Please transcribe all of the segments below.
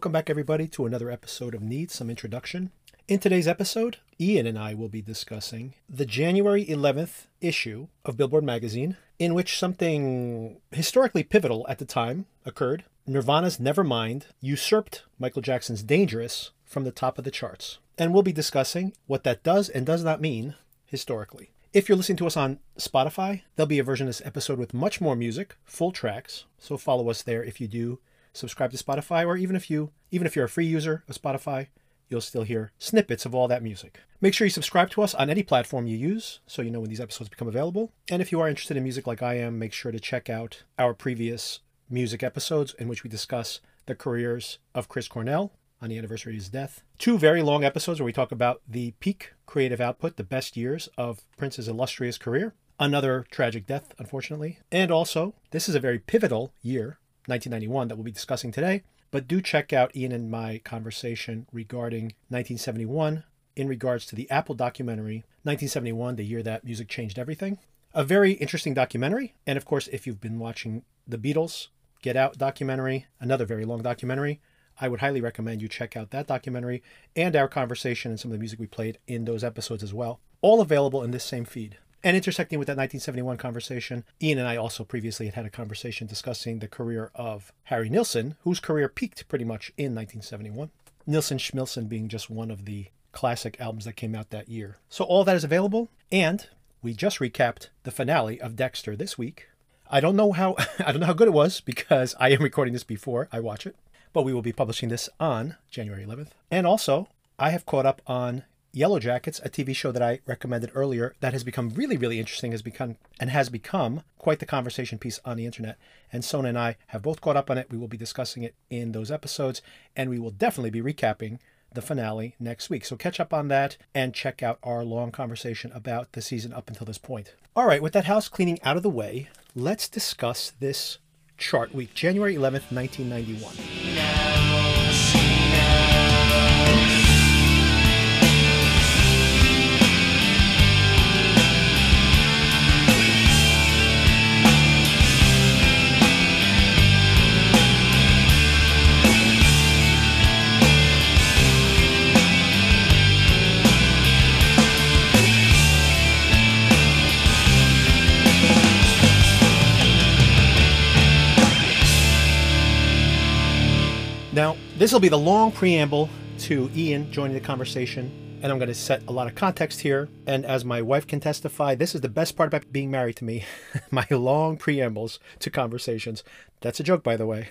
Welcome back, everybody, to another episode of Need Some Introduction. In today's episode, Iain and I will be discussing the January 11th issue of Billboard magazine, in which something historically pivotal at the time occurred. Nirvana's Nevermind usurped Michael Jackson's Dangerous from the top of the charts. And we'll be discussing what that does and does not mean historically. If you're listening to us on Spotify, there'll be a version of this episode with much more music, full tracks. So follow us there if you do subscribe to Spotify, or even if you even if you're a free user of Spotify, you'll still hear snippets of all that music. Make sure you subscribe to us on any platform you use so you know when these episodes become available. And if you are interested in music like I am, make sure to check out our previous music episodes in which we discuss the careers of Chris Cornell on the anniversary of his death. Two very long episodes where we talk about the peak creative output, the best years of Prince's illustrious career. Another tragic death, unfortunately. And also, this is a very pivotal year, 1991, that we'll be discussing today. But do check out Iain and my conversation regarding 1971 in regards to the Apple documentary, 1971, the year that music changed everything. A very interesting documentary. And of course, if you've been watching the Beatles Get Out documentary, another very long documentary, I would highly recommend you check out that documentary and our conversation and some of the music we played in those episodes as well. All available in this same feed. And intersecting with that 1971 conversation, Iain and I also previously had had a conversation discussing the career of Harry Nilsson, whose career peaked pretty much in 1971. Nilsson Schmilsson being just one of the classic albums that came out that year. So all that is available, and we just recapped the finale of Dexter this week. I don't know how I don't know how good it was because I am recording this before I watch it, but we will be publishing this on January 11th. And also, I have caught up on Yellow Jackets, a TV show that I recommended earlier that has become really, really interesting, has become and has become quite the conversation piece on the internet. And Sona and I have both caught up on it. We will be discussing it in those episodes, and we will definitely be recapping the finale next week. So catch up on that and check out our long conversation about the season up until this point. All right, with that house cleaning out of the way, let's discuss this chart week, January 11th, 1991. Now, this will be the long preamble to Iain joining the conversation, and I'm going to set a lot of context here. And as my wife can testify, this is the best part about being married to me my long preambles to conversations. That's a joke, by the way.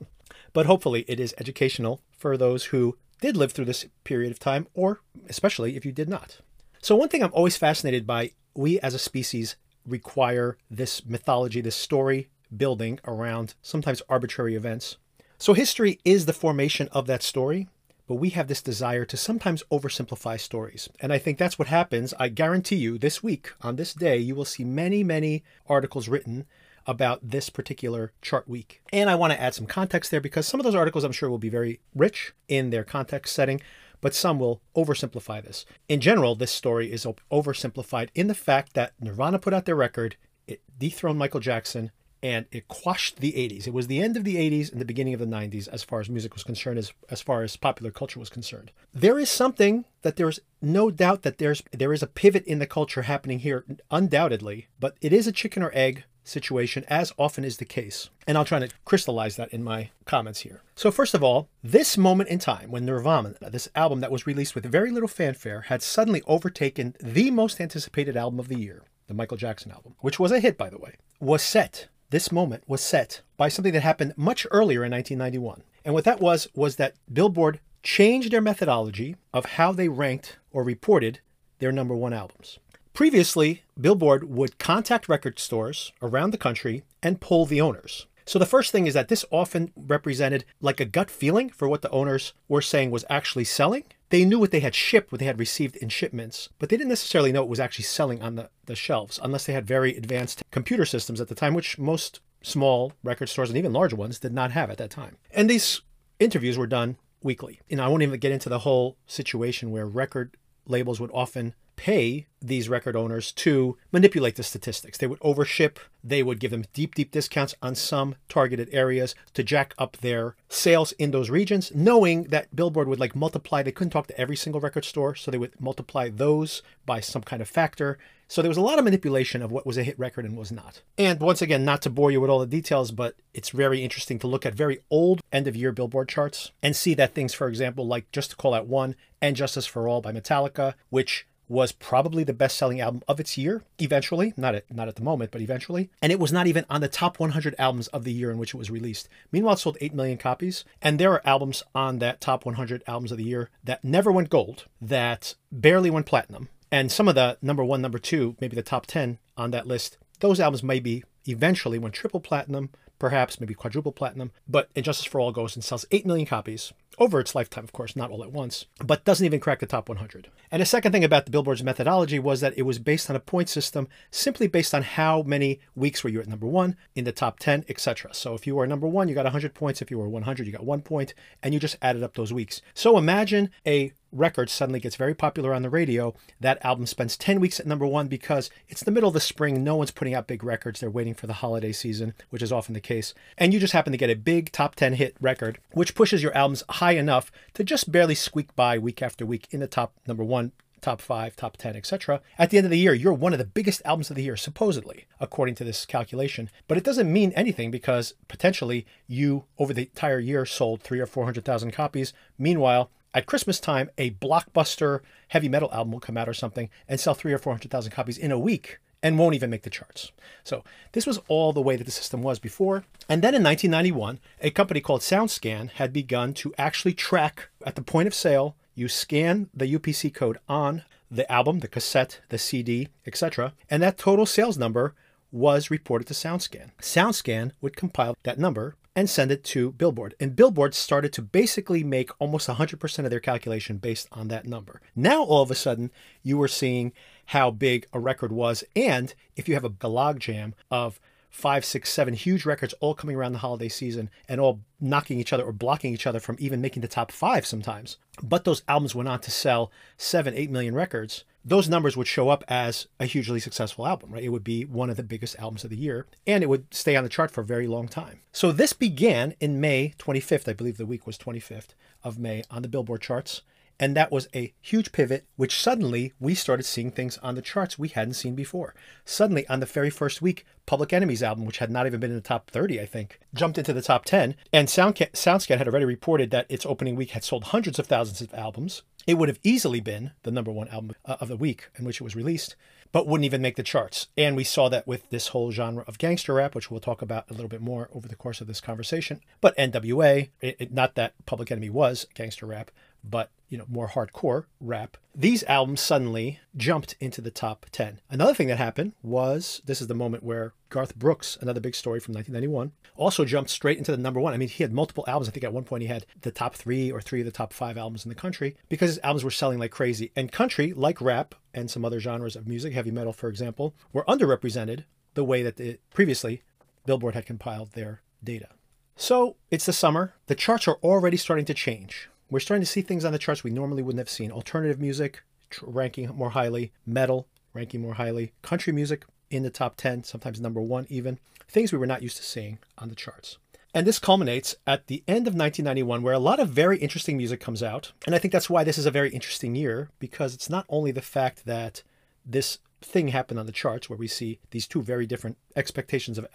but hopefully, it is educational for those who did live through this period of time, or especially if you did not. So, one thing I'm always fascinated by we as a species require this mythology, this story building around sometimes arbitrary events. So, history is the formation of that story, but we have this desire to sometimes oversimplify stories. And I think that's what happens. I guarantee you, this week, on this day, you will see many, many articles written about this particular chart week. And I want to add some context there because some of those articles I'm sure will be very rich in their context setting, but some will oversimplify this. In general, this story is oversimplified in the fact that Nirvana put out their record, it dethroned Michael Jackson, and it quashed the 80s. It was the end of the 80s and the beginning of the 90s as far as music was concerned, as, as far as popular culture was concerned. There is something that there's no doubt that there's there is a pivot in the culture happening here, undoubtedly, but it is a chicken or egg situation, as often is the case. And I'll try to crystallize that in my comments here. So, first of all, this moment in time when Nirvana, this album that was released with very little fanfare, had suddenly overtaken the most anticipated album of the year, the Michael Jackson album, which was a hit, by the way, was set this moment was set by something that happened much earlier in 1991. And what that was, was that Billboard changed their methodology of how they ranked or reported their number one albums. Previously, Billboard would contact record stores around the country and poll the owners. So the first thing is that this often represented like a gut feeling for what the owners were saying was actually selling. They knew what they had shipped, what they had received in shipments, but they didn't necessarily know it was actually selling on the, the shelves unless they had very advanced computer systems at the time, which most small record stores and even larger ones did not have at that time. And these interviews were done weekly. You know, I won't even get into the whole situation where record labels would often pay these record owners to manipulate the statistics. They would overship, they would give them deep, deep discounts on some targeted areas to jack up their sales in those regions, knowing that Billboard would like multiply. They couldn't talk to every single record store, so they would multiply those by some kind of factor. So there was a lot of manipulation of what was a hit record and was not. And once again, not to bore you with all the details, but it's very interesting to look at very old end of year Billboard charts and see that things, for example, like just to call out one, and Justice for All by Metallica, which was probably the best-selling album of its year eventually. Not at not at the moment but eventually. And it was not even on the top 100 albums of the year in which it was released. Meanwhile it sold 8 million copies and there are albums on that top 100 albums of the year that never went gold that barely went platinum. And some of the number 1 number 2 maybe the top 10 on that list those albums maybe eventually went triple platinum perhaps maybe quadruple platinum but and Justice for All goes and sells 8 million copies over its lifetime, of course, not all at once, but doesn't even crack the top 100. And the second thing about the Billboard's methodology was that it was based on a point system, simply based on how many weeks were you at number one, in the top 10, etc. So if you were number one, you got 100 points. If you were 100, you got one point, and you just added up those weeks. So imagine a record suddenly gets very popular on the radio. That album spends 10 weeks at number one because it's the middle of the spring. No one's putting out big records. They're waiting for the holiday season, which is often the case. And you just happen to get a big top 10 hit record, which pushes your albums high enough to just barely squeak by week after week in the top number one top five, top 10, etc. At the end of the year, you're one of the biggest albums of the year, supposedly, according to this calculation. But it doesn't mean anything because potentially you, over the entire year, sold three or 400,000 copies. Meanwhile, at Christmas time, a blockbuster heavy metal album will come out or something and sell three or 400,000 copies in a week and won't even make the charts. So this was all the way that the system was before. And then in 1991, a company called SoundScan had begun to actually track at the point of sale. You scan the UPC code on the album, the cassette, the CD, etc., and that total sales number was reported to SoundScan. SoundScan would compile that number and send it to Billboard. And Billboard started to basically make almost 100% of their calculation based on that number. Now, all of a sudden, you were seeing how big a record was. And if you have a log jam of five, six, seven huge records all coming around the holiday season and all knocking each other or blocking each other from even making the top five sometimes. But those albums went on to sell seven, eight million records those numbers would show up as a hugely successful album, right? It would be one of the biggest albums of the year, and it would stay on the chart for a very long time. So this began in May 25th, I believe the week was 25th of May on the Billboard charts. And that was a huge pivot, which suddenly we started seeing things on the charts we hadn't seen before. Suddenly, on the very first week, Public Enemy's album, which had not even been in the top 30, I think, jumped into the top 10. And SoundScan had already reported that its opening week had sold hundreds of thousands of albums. It would have easily been the number one album uh, of the week in which it was released, but wouldn't even make the charts. And we saw that with this whole genre of gangster rap, which we'll talk about a little bit more over the course of this conversation. But NWA, it, it, not that Public Enemy was gangster rap, but you know more hardcore rap. These albums suddenly jumped into the top 10 another thing that happened was this is the moment where garth brooks another big story from 1991 also jumped straight into the number one. I mean he had multiple albums. I think at one point he had the top three or three of the top five albums in the country because his albums were selling like crazy. And country like rap and some other genres of music heavy metal for example were underrepresented the way that the, previously billboard had compiled their data. So it's the summer. The charts are already starting to change we're starting to see things on the charts we normally wouldn't have seen. Alternative music ranking more highly, metal ranking more highly, country music in the top 10, sometimes number one even, things we were not used to seeing on the charts. And this culminates at the end of 1991, where a lot of very interesting music comes out. And I think that's why this is a very interesting year, because it's not only the fact that this thing happened on the charts where we see these two very different expectations of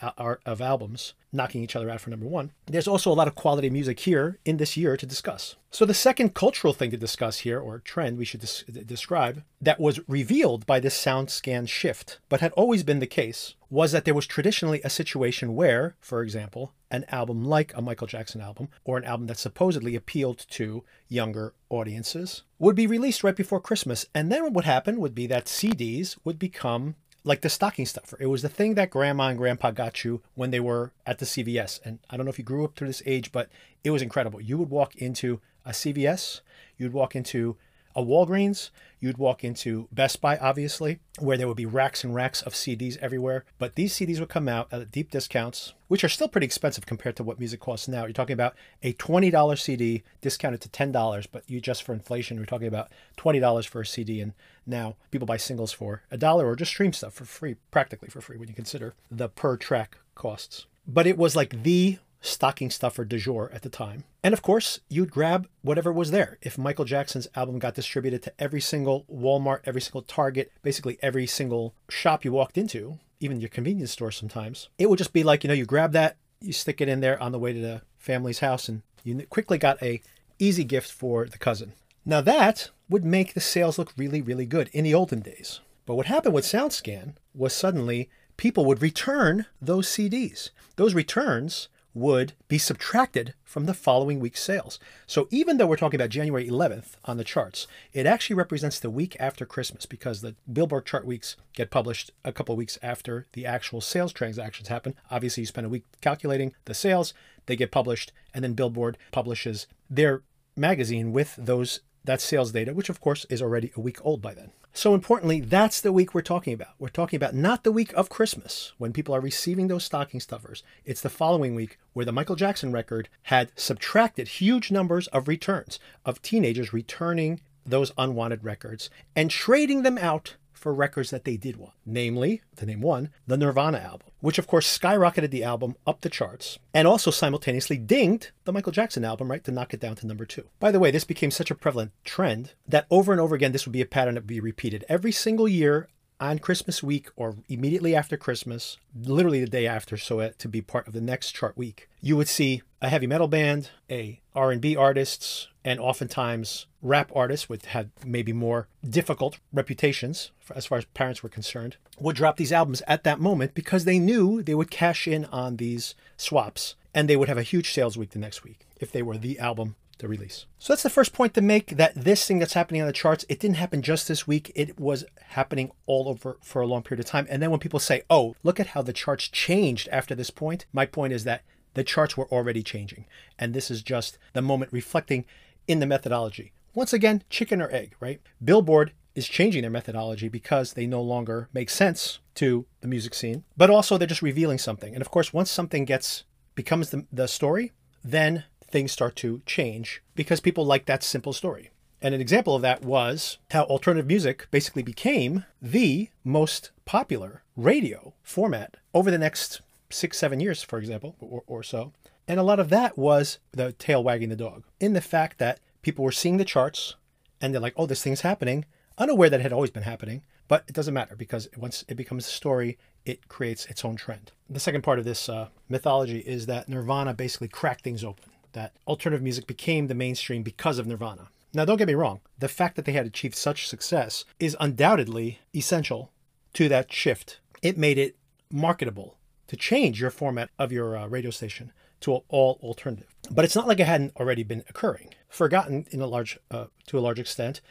of albums knocking each other out for number one. There's also a lot of quality music here in this year to discuss. So the second cultural thing to discuss here, or trend we should des- describe, that was revealed by this sound scan shift, but had always been the case, was that there was traditionally a situation where, for example, an album like a Michael Jackson album, or an album that supposedly appealed to younger audiences, would be released right before Christmas. And then what would happen would be that CDs would become like the stocking stuffer. It was the thing that grandma and grandpa got you when they were at the CVS. And I don't know if you grew up through this age, but it was incredible. You would walk into a CVS, you'd walk into a Walgreens, you'd walk into Best Buy, obviously, where there would be racks and racks of CDs everywhere. But these CDs would come out at deep discounts, which are still pretty expensive compared to what music costs now. You're talking about a $20 CD discounted to $10, but you just for inflation, you're talking about $20 for a CD. And now people buy singles for a dollar or just stream stuff for free, practically for free when you consider the per track costs. But it was like the stocking stuffer du jour at the time. And of course, you'd grab whatever was there. If Michael Jackson's album got distributed to every single Walmart, every single Target, basically every single shop you walked into, even your convenience store sometimes, it would just be like, you know, you grab that, you stick it in there on the way to the family's house, and you quickly got a easy gift for the cousin. Now that would make the sales look really, really good in the olden days. But what happened with SoundScan was suddenly people would return those CDs. Those returns would be subtracted from the following week's sales. So even though we're talking about January 11th on the charts, it actually represents the week after Christmas because the Billboard chart weeks get published a couple weeks after the actual sales transactions happen. Obviously, you spend a week calculating the sales, they get published, and then Billboard publishes their magazine with those that sales data, which of course is already a week old by then. So importantly, that's the week we're talking about. We're talking about not the week of Christmas when people are receiving those stocking stuffers. It's the following week where the Michael Jackson record had subtracted huge numbers of returns of teenagers returning those unwanted records and trading them out for records that they did want, namely, to name one, the Nirvana album, which of course skyrocketed the album up the charts and also simultaneously dinged the Michael Jackson album, right, to knock it down to number two. By the way, this became such a prevalent trend that over and over again, this would be a pattern that would be repeated. Every single year, on Christmas week or immediately after Christmas, literally the day after, so to be part of the next chart week, you would see a heavy metal band, a R&B artists, and oftentimes rap artists, which had maybe more difficult reputations as far as parents were concerned, would drop these albums at that moment because they knew they would cash in on these swaps and they would have a huge sales week the next week if they were the album the release. So that's the first point to make that this thing that's happening on the charts, it didn't happen just this week. It was happening all over for a long period of time. And then when people say, oh, look at how the charts changed after this point, my point is that the charts were already changing. And this is just the moment reflecting in the methodology. Once again, chicken or egg, right? Billboard is changing their methodology because they no longer make sense to the music scene, but also they're just revealing something. And of course, once something gets becomes the, the story, then things start to change because people like that simple story. And an example of that was how alternative music basically became the most popular radio format over the next six, seven years, for example, or, or so. And a lot of that was the tail wagging the dog in the fact that people were seeing the charts and they're like, oh, this thing's happening, unaware that it had always been happening. But it doesn't matter because once it becomes a story, it creates its own trend. The second part of this uh, mythology is that Nirvana basically cracked things open that alternative music became the mainstream because of Nirvana. Now, don't get me wrong, the fact that they had achieved such success is undoubtedly essential to that shift. It made it marketable to change your format of your uh, radio station to all alternative. But it's not like it hadn't already been occurring. Forgotten in a large, uh, to a large extent,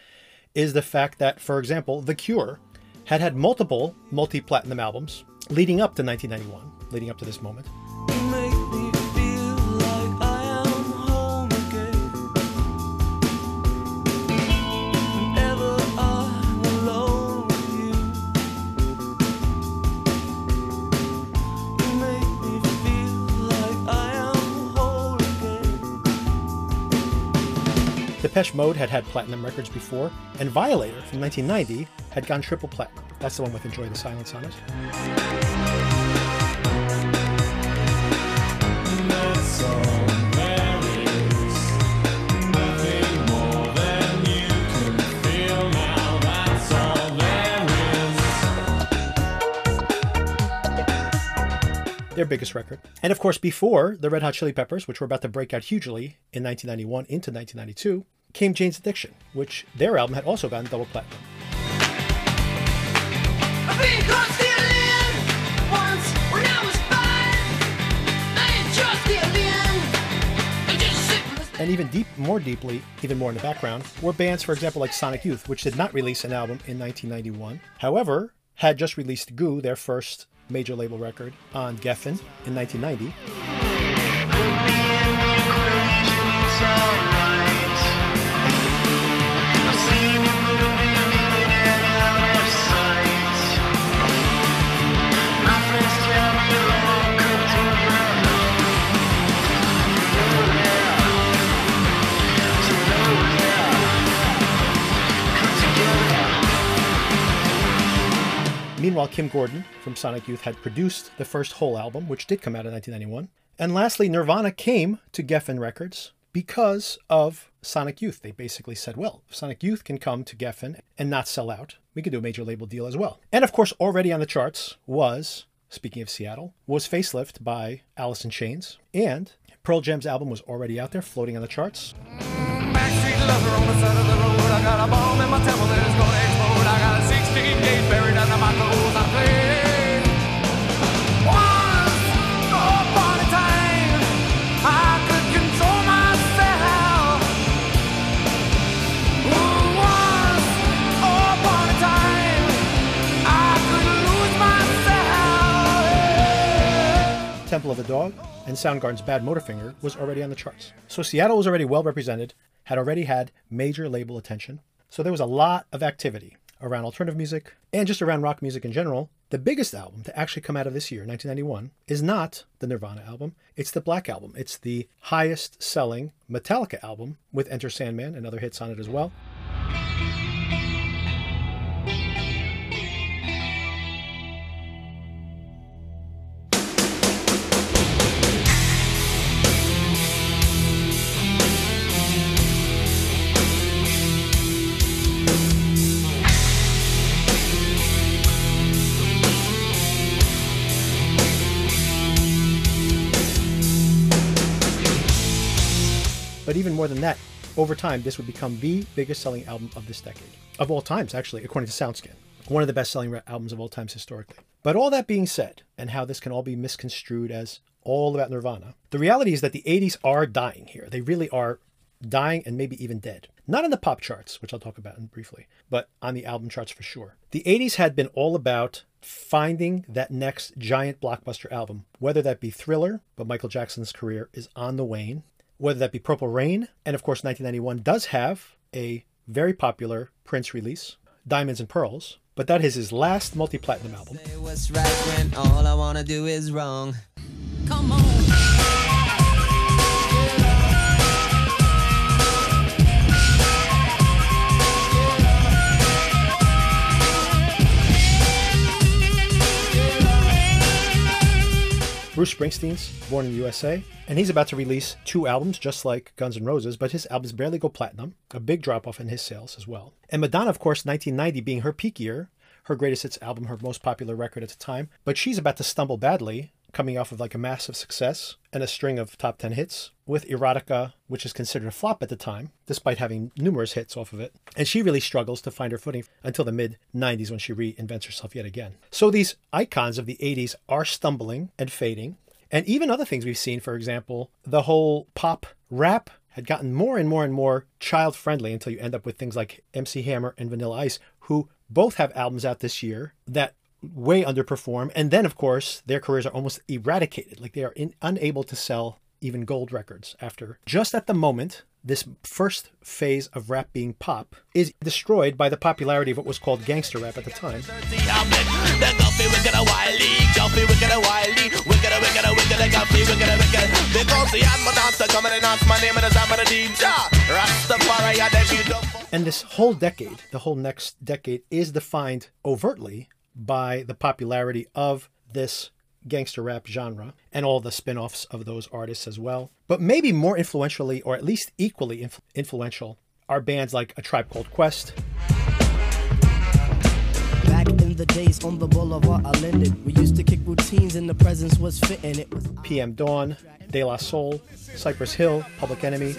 is the fact that, for example, The Cure had had multiple multi-platinum albums leading up to 1991, leading up to this moment. Depeche Mode had had platinum records before, and Violator from 1990 had gone triple platinum. That's the one with Enjoy the Silence on it. their biggest record. And of course, before the Red Hot Chili Peppers, which were about to break out hugely in 1991 into 1992, came Jane's Addiction, which their album had also gotten double platinum. And even deep, more deeply, even more in the background, were bands, for example, like Sonic Youth, which did not release an album in 1991. However, had just released Goo, their first major label record, on Geffen in 1990. Meanwhile, Kim Gordon from Sonic Youth had produced the first Hole album, which did come out in 1991. And lastly, Nirvana came to Geffen Records because of Sonic Youth. They basically said, well, if Sonic Youth can come to Geffen and not sell out, we could do a major label deal as well. And of course, already on the charts was, speaking of Seattle, was Facelift by Alice in Chains. And Pearl Jam's album was already out there floating on the charts. Temple of the Dog, and Soundgarden's Bad Motorfinger was already on the charts. So Seattle was already well represented, had already had major label attention. So there was a lot of activity around alternative music and just around rock music in general. The biggest album to actually come out of this year, 1991, is not the Nirvana album. It's the Black Album. It's the highest selling Metallica album with Enter Sandman and other hits on it as well. More than that, over time, this would become the biggest selling album of this decade. Of all times, actually, according to SoundScan. One of the best selling albums of all times historically. But all that being said, and how this can all be misconstrued as all about Nirvana, the reality is that the 80s are dying here. They really are dying and maybe even dead. Not on the pop charts, which I'll talk about briefly, but on the album charts for sure. The 80s had been all about finding that next giant blockbuster album, whether that be Thriller, but Michael Jackson's career is on the wane, whether that be Purple Rain, and of course 1991 does have a very popular Prince release, Diamonds and Pearls, but that is his last multi-platinum album. Bruce Springsteen's born in the USA, and he's about to release two albums just like Guns N' Roses, but his albums barely go platinum, a big drop off in his sales as well. And Madonna, of course, 1990 being her peak year, her greatest hits album, her most popular record at the time, but she's about to stumble badly coming off of like a massive success and a string of top 10 hits with Erotica, which is considered a flop at the time, despite having numerous hits off of it. And she really struggles to find her footing until the mid 90s when she reinvents herself yet again. So these icons of the 80s are stumbling and fading. And even other things we've seen, for example, the whole pop rap had gotten more and more and more child friendly until you end up with things like MC Hammer and Vanilla Ice, who both have albums out this year that way underperform. And then, of course, their careers are almost eradicated. Like they are in, unable to sell even gold records after. Just at the moment, this first phase of rap being pop is destroyed by the popularity of what was called gangster rap at the time. And this whole decade, the whole next decade, is defined overtly by the popularity of this gangster rap genre and all the spin offs of those artists as well. But maybe more influentially, or at least equally influential, are bands like A Tribe Called Quest. Back in the days on the boulevard I landed, we used to kick routines and the presence was fitting. It was PM Dawn, De La Soul, Cypress Hill, Public Enemy.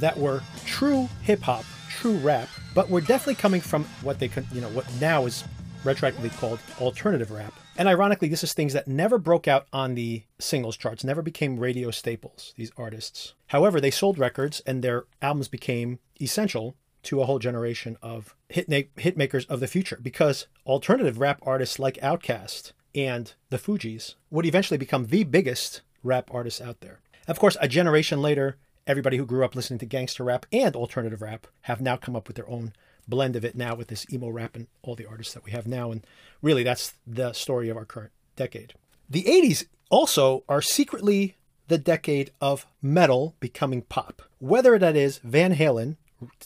That were true hip hop, true rap, but were definitely coming from what they could, you know, what now is retroactively called alternative rap. And ironically, this is things that never broke out on the singles charts, never became radio staples, these artists. However, they sold records and their albums became essential to a whole generation of hit, na- hit makers of the future because alternative rap artists like Outkast and the Fugees would eventually become the biggest rap artists out there. Of course, a generation later, everybody who grew up listening to gangster rap and alternative rap have now come up with their own blend of it now with this emo rap and all the artists that we have now. And really, that's the story of our current decade. The 80s also are secretly the decade of metal becoming pop. Whether that is Van Halen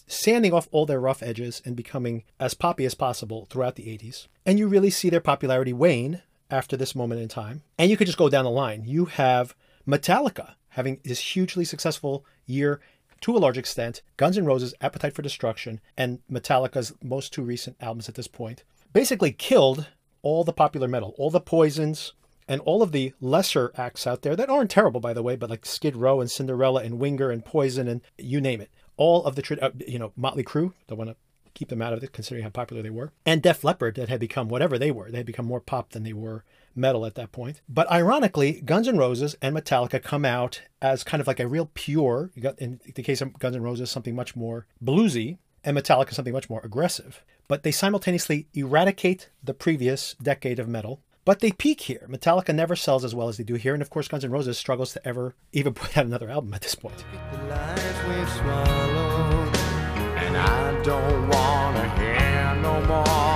sanding off all their rough edges and becoming as poppy as possible throughout the 80s, and you really see their popularity wane after this moment in time. And you could just go down the line. You have Metallica having this hugely successful year to a large extent, Guns N' Roses' Appetite for Destruction and Metallica's most two recent albums at this point basically killed all the popular metal, all the poisons, and all of the lesser acts out there that aren't terrible, by the way, but like Skid Row and Cinderella and Winger and Poison and you name it. All of the, uh, you know, Motley Crue, don't want to keep them out of it considering how popular they were, and Def Leppard that had become whatever they were. They had become more pop than they were metal at that point. But ironically, Guns N' Roses and Metallica come out as kind of like a real pure, in the case of Guns N' Roses, something much more bluesy, and Metallica something much more aggressive. But they simultaneously eradicate the previous decade of metal. But they peak here. Metallica never sells as well as they do here, and of course, Guns N' Roses struggles to ever even put out another album at this point. I don't wanna hear no more.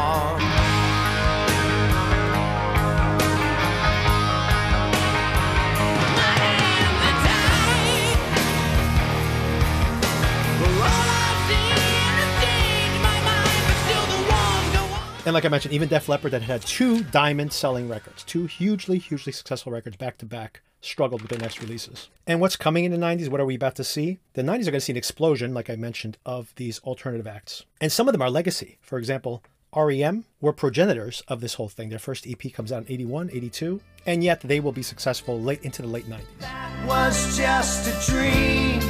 And like I mentioned, even Def Leppard that had two diamond selling records, two hugely, hugely successful records back to back, struggled with their next releases. And what's coming in the 90s? What are we about to see? The 90s are going to see an explosion, like I mentioned, of these alternative acts. And some of them are legacy. For example, REM were progenitors of this whole thing. Their first EP comes out in 81, 82, and yet they will be successful late into the late 90s. That was just a dream.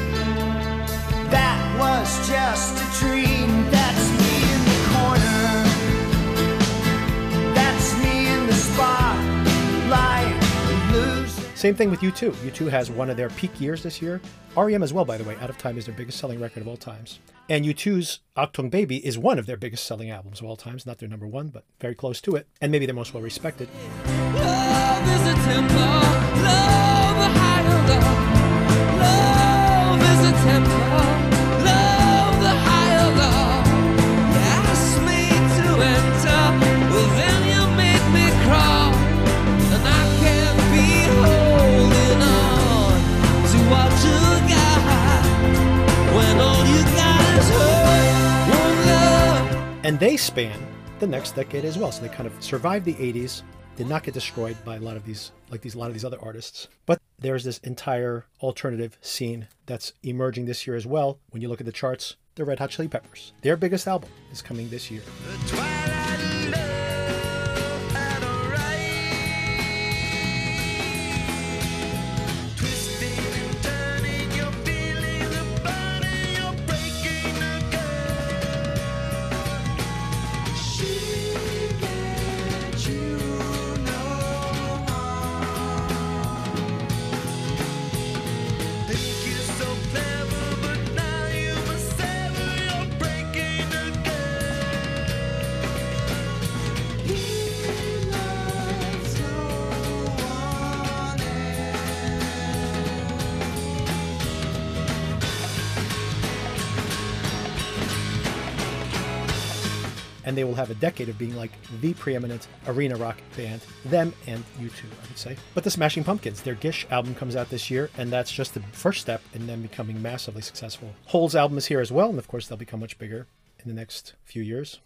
That was just a dream. That's Same thing with U2. U2 has one of their peak years this year. REM as well, by the way. Out of Time is their biggest selling record of all times. And U2's Achtung Baby is one of their biggest selling albums of all times. Not their number one, but very close to it. And maybe their most well respected. And they span the next decade as well. So they kind of survived the 80s, did not get destroyed by a lot of these like these a lot of these other artists. But there's this entire alternative scene that's emerging this year as well. When you look at the charts, the Red Hot Chili Peppers. Their biggest album is coming this year. And they will have a decade of being like the preeminent arena rock band, them and U2, I would say. But the Smashing Pumpkins, their Gish album comes out this year, and that's just the first step in them becoming massively successful. Hole's album is here as well, and of course they'll become much bigger in the next few years.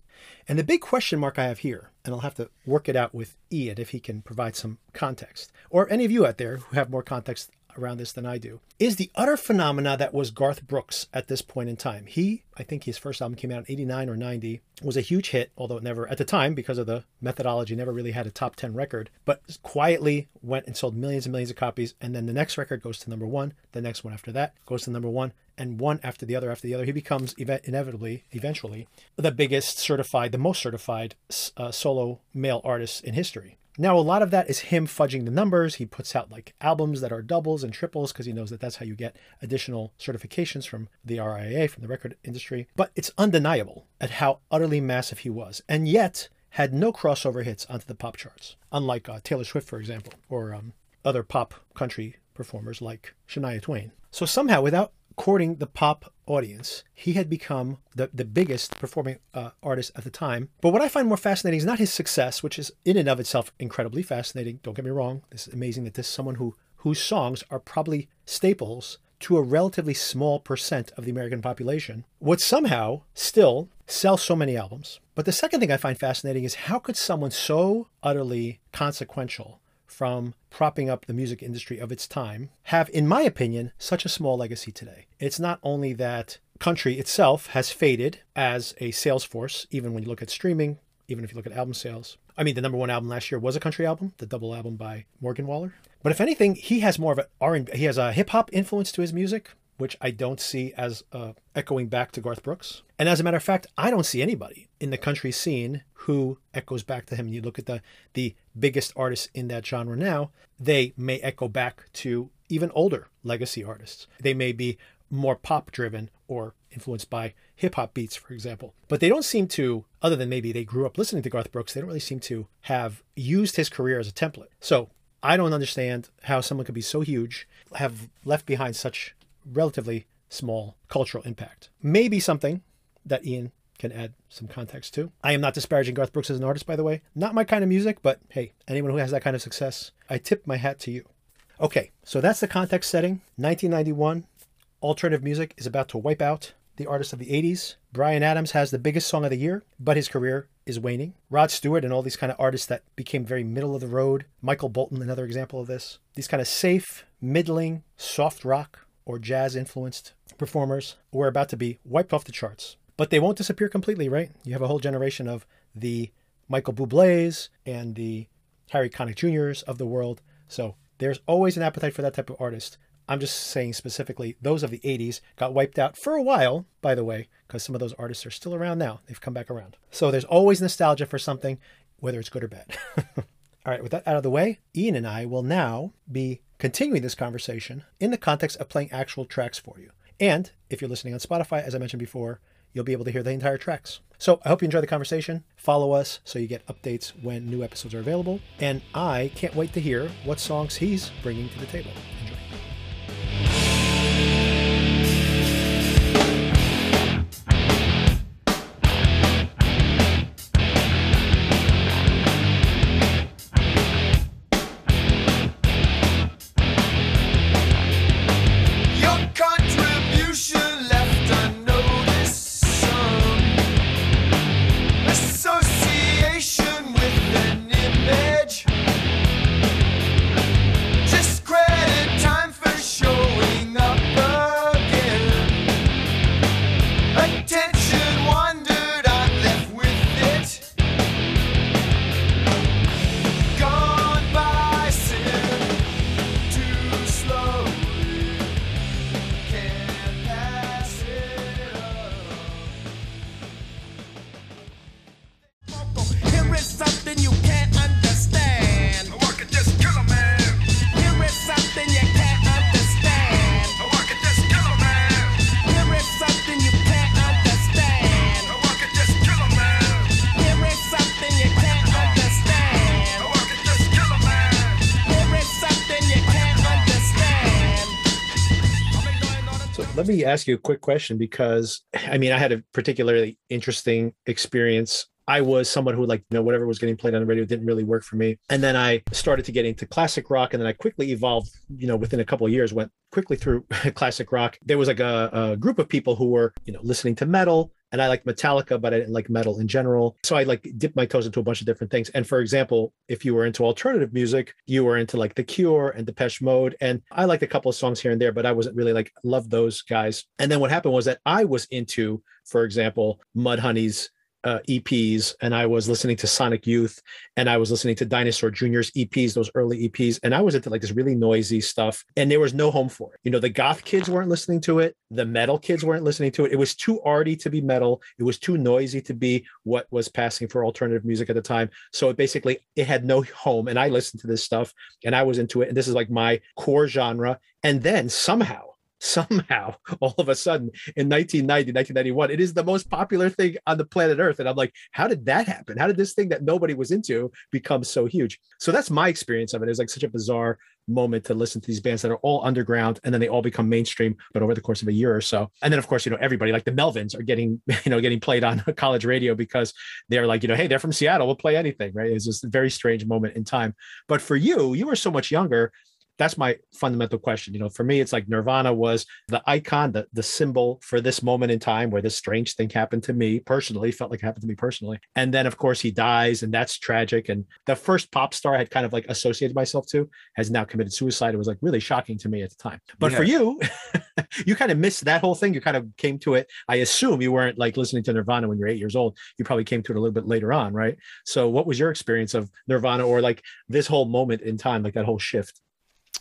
And the big question mark I have here, and I'll have to work it out with Iain if he can provide some context, or any of you out there who have more context around this than I do, is the utter phenomena that was Garth Brooks at this point in time. He, I think his first album came out in 89 or 90, was a huge hit, although it never, at the time, because of the methodology, never really had a top 10 record, but quietly went and sold millions and millions of copies. And then the next record goes to number one, the next one after that goes to number one, and one after the other after the other. He becomes inevitably, eventually, the biggest certified, the most certified uh, solo male artist in history. Now, a lot of that is him fudging the numbers. He puts out like albums that are doubles and triples because he knows that that's how you get additional certifications from the RIAA, from the record industry. But it's undeniable at how utterly massive he was, and yet had no crossover hits onto the pop charts, unlike uh, Taylor Swift, for example, or um, other pop country performers like Shania Twain. So somehow, without courting the pop audience, he had become the, the biggest performing uh, artist at the time. But what I find more fascinating is not his success, which is in and of itself incredibly fascinating. Don't get me wrong. It's amazing that this is someone who whose songs are probably staples to a relatively small percent of the American population, would somehow still sell so many albums. But the second thing I find fascinating is how could someone so utterly consequential from propping up the music industry of its time have, in my opinion, such a small legacy today? It's not only that country itself has faded as a sales force, even when you look at streaming, even if you look at album sales. I mean, the number one album last year was a country album, the double album by Morgan Wallen. But if anything, he has more of an R&B, he has a hip hop influence to his music, which I don't see as uh, echoing back to Garth Brooks. And as a matter of fact, I don't see anybody in the country scene who echoes back to him. You look at the the biggest artists in that genre now; they may echo back to even older legacy artists. They may be more pop driven or influenced by hip hop beats, for example. But they don't seem to, other than maybe they grew up listening to Garth Brooks, they don't really seem to have used his career as a template. So I don't understand how someone could be so huge, have left behind such relatively small cultural impact. Maybe something that Iain can add some context to. I am not disparaging Garth Brooks as an artist, by the way. Not my kind of music, but hey, anyone who has that kind of success, I tip my hat to you. Okay, so that's the context setting. 1991, alternative music is about to wipe out the artist of the 80s. Bryan Adams has the biggest song of the year, but his career is waning. Rod Stewart and all these kind of artists that became very middle of the road. Michael Bolton, another example of this. These kind of safe, middling, soft rock or jazz influenced performers were about to be wiped off the charts. But they won't disappear completely, right? You have a whole generation of the Michael Bublé's and the Harry Connick Jr.'s of the world. So there's always an appetite for that type of artist. I'm just saying specifically, those of the 80s got wiped out for a while, by the way, because some of those artists are still around now. They've come back around. So there's always nostalgia for something, whether it's good or bad. All right, with that out of the way, Iain and I will now be continuing this conversation in the context of playing actual tracks for you. And if you're listening on Spotify, as I mentioned before, you'll be able to hear the entire tracks. So I hope you enjoy the conversation. Follow us so you get updates when new episodes are available. And I can't wait to hear what songs he's bringing to the table. Me ask you a quick question because I mean, I had a particularly interesting experience I was someone who like you know whatever was getting played on the radio didn't really work for me. And then I started to get into classic rock, and then I quickly evolved. You know, within a couple of years, went quickly through classic rock. There was like a, a, group of people who were you know listening to metal, and I like Metallica, but I didn't like metal in general. So I like dipped my toes into a bunch of different things. And for example, if you were into alternative music, you were into like The Cure and Depeche Mode. And I liked a couple of songs here and there, but I wasn't really like, love those guys. And then what happened was that I was into, for example, Mudhoney's uh, EPs and I was listening to Sonic Youth and I was listening to Dinosaur Jr.'s EPs, those early EPs. And I was into like this really noisy stuff and there was no home for it. You know, the goth kids weren't listening to it. The metal kids weren't listening to it. It was too arty to be metal. It was too noisy to be what was passing for alternative music at the time. So it basically, it had no home. And I listened to this stuff and I was into it. And this is like my core genre. And then somehow somehow all of a sudden in 1990 1991 it is the most popular thing on the planet earth. And i'm like how did that happen? How did this thing that nobody was into become so huge? So that's my experience of it. It's like such a bizarre moment to listen to these bands that are all underground and then they all become mainstream but over the course of a year or so. And then of course you know everybody like the melvins are getting you know getting played on college radio because they're like you know hey they're from seattle we'll play anything right? It's just a very strange moment in time. But for you you were so much younger that's my fundamental question. You know, for me, it's like Nirvana was the icon, the, the symbol for this moment in time where this strange thing happened to me personally, felt like it happened to me personally. And then, of course, he dies, and that's tragic. And the first pop star I had kind of like associated myself to has now committed suicide. It was like really shocking to me at the time. But yeah. for you, you kind of missed that whole thing. You kind of came to it. I assume you weren't like listening to Nirvana when you're eight years old. You probably came to it a little bit later on, right? So, what was your experience of Nirvana or like this whole moment in time, like that whole shift?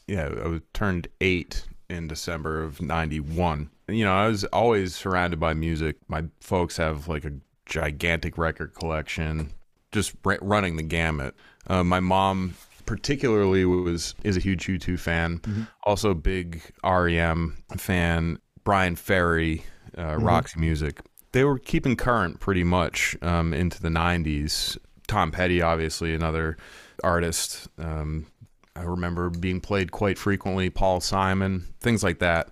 Yeah, I was turned eight in December of '91. You know, I was always surrounded by music. My folks have like a gigantic record collection, just running the gamut. Uh, my mom particularly was is a huge U2 fan, mm-hmm. also big REM fan. Bryan Ferry, uh, mm-hmm. Roxy Music. They were keeping current pretty much um, into the '90s. Tom Petty, obviously, another artist. Um, I remember being played quite frequently, Paul Simon, things like that.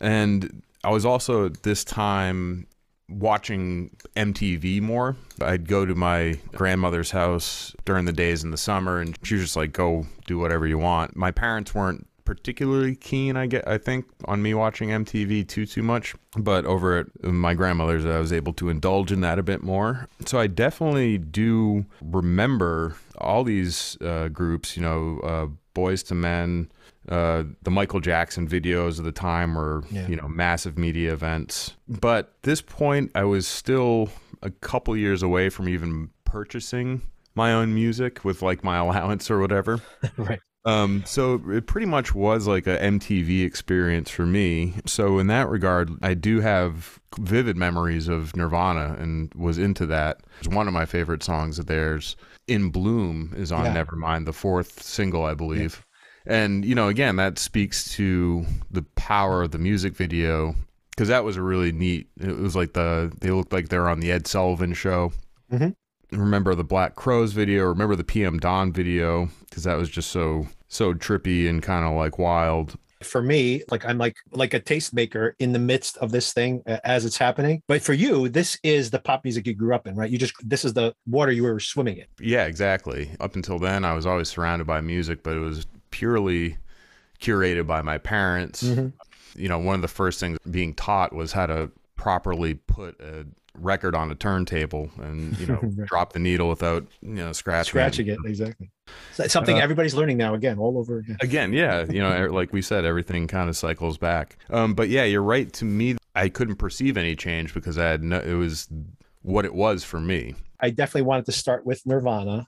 And I was also at this time watching MTV more. I'd go to my grandmother's house during the days in the summer and she was just like, go do whatever you want. My parents weren't particularly keen i get i think on me watching mtv too too much but over at my grandmother's i was able to indulge in that a bit more so i definitely do remember all these uh, groups you know uh, Boyz II Men uh, the michael jackson videos of the time were yeah. you know massive media events but this point i was still a couple years away from even purchasing my own music with like my allowance or whatever right um, so it pretty much was like a MTV experience for me. So in that regard, I do have vivid memories of Nirvana and was into that. It's one of my favorite songs of theirs. In Bloom is on yeah. Nevermind, the fourth single, I believe. Yeah. And you know, again, that speaks to the power of the music video because that was a really neat. It was like the they looked like they're on the Ed Sullivan show. Mm-hmm remember the Black Crowes video, remember the PM Dawn video because that was just so so trippy and kind of like wild. For me, like I'm like like a tastemaker in the midst of this thing as it's happening. But for you, this is the pop music you grew up in, right? You just this is the water you were swimming in. Yeah, exactly. Up until then, I was always surrounded by music, but it was purely curated by my parents. Mm-hmm. You know, one of the first things being taught was how to properly put a record on a turntable and you know right. drop the needle without you know scratching scratching it, it exactly. It's something uh, everybody's learning now again all over again. Again yeah you know like we said everything kind of cycles back. Um but yeah you're right. To me i couldn't perceive any change because i had no it was what it was for me. I definitely wanted to start with nirvana.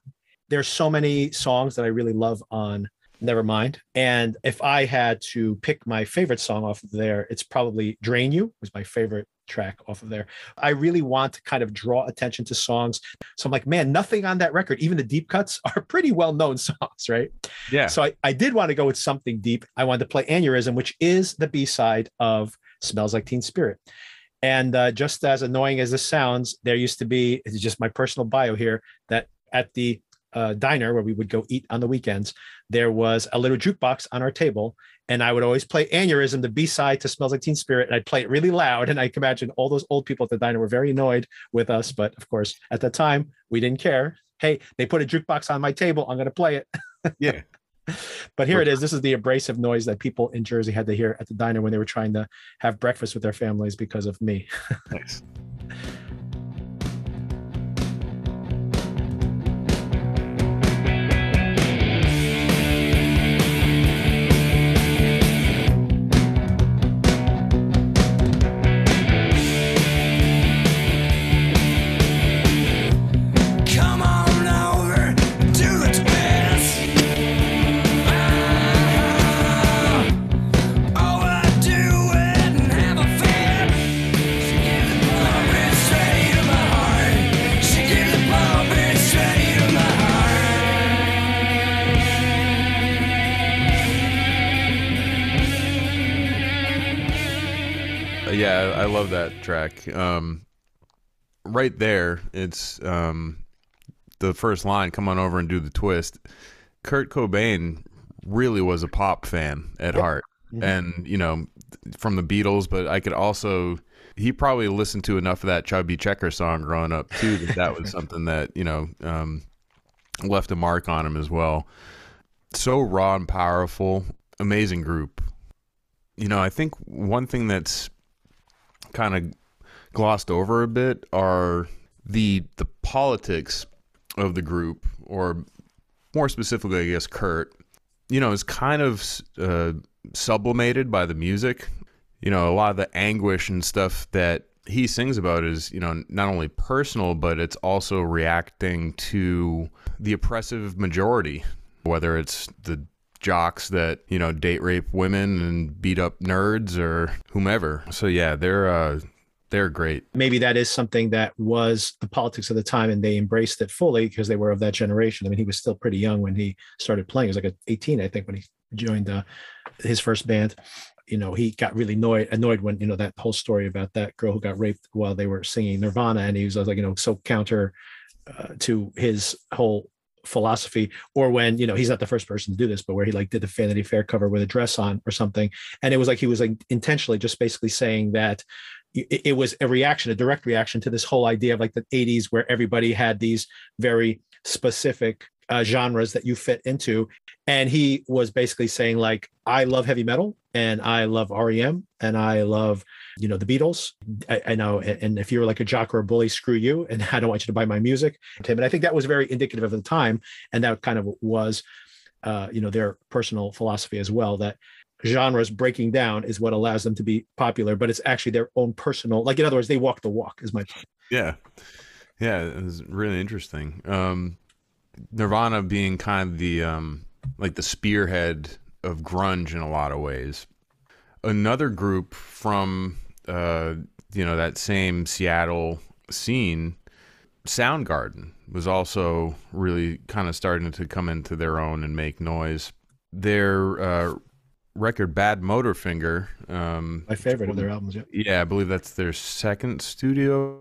There's so many songs that i really love on Nevermind. And if I had to pick my favorite song off of there, it's probably Drain You was my favorite track off of there. I really want to kind of draw attention to songs. So I'm like, man, nothing on that record, even the deep cuts are pretty well known songs, right? Yeah. So I, I did want to go with something deep. I wanted to play Aneurysm, which is the B side of Smells Like Teen Spirit. And uh, just as annoying as this sounds, there used to be, it's just my personal bio here, that at the uh, diner where we would go eat on the weekends, there was a little jukebox on our table. And I would always play Aneurysm, the B side to Smells Like Teen Spirit. And I'd play it really loud. And I can imagine all those old people at the diner were very annoyed with us. But of course, at the time, we didn't care. Hey, they put a jukebox on my table. I'm going to play it. yeah. but here it is. This is the abrasive noise that people in Jersey had to hear at the diner when they were trying to have breakfast with their families because of me. nice. track. Um, right there, it's um, the first line. Come on over and do the twist. Kurt Cobain really was a pop fan at heart, Mhm. and you know, from the Beatles. But I could also he probably listened to enough of that Chubby Checker song growing up too that that was something that you know um, left a mark on him as well. So raw and powerful, amazing group. You know, I think one thing that's kind of glossed over a bit are the the politics of the group, or more specifically, I guess Kurt. You know, is kind of uh, sublimated by the music. You know, a lot of the anguish and stuff that he sings about is, you know, not only personal, but it's also reacting to the oppressive majority, whether it's the jocks that you know date rape women and beat up nerds or whomever. So yeah, they're uh, they're great. maybe that is something that was the politics of the time and they embraced it fully because they were of that generation. I mean, he was still pretty young when he started playing. He was like 18, I think, when he joined uh, his first band. You know, he got really annoyed, annoyed when, you know, that whole story about that girl who got raped while they were singing Nirvana. And he was like, you know, so counter uh, to his whole philosophy or when you know he's not the first person to do this but where he like did the vanity fair cover with a dress on or something and it was like he was like intentionally just basically saying that it, it was a reaction, a direct reaction to this whole idea of like the 80s where everybody had these very specific uh, genres that you fit into. And he was basically saying, like, I love heavy metal and I love REM and I love, you know, the Beatles. I, I know. And and if you're like a jock or a bully, screw you. And I don't want you to buy my music. And I think that was very indicative of the time. And that kind of was, uh, you know, their personal philosophy as well that genres breaking down is what allows them to be popular, but it's actually their own personal, like in other words, they walk the walk, is my point. Yeah, yeah, it was really interesting. Um, Nirvana being kind of the um, like the spearhead of grunge in a lot of ways. Another group from uh, you know that same Seattle scene, Soundgarden, was also really kind of starting to come into their own and make noise. Their uh, record "Bad Motorfinger," um, My favorite of their albums. Yeah. yeah, I believe that's their second studio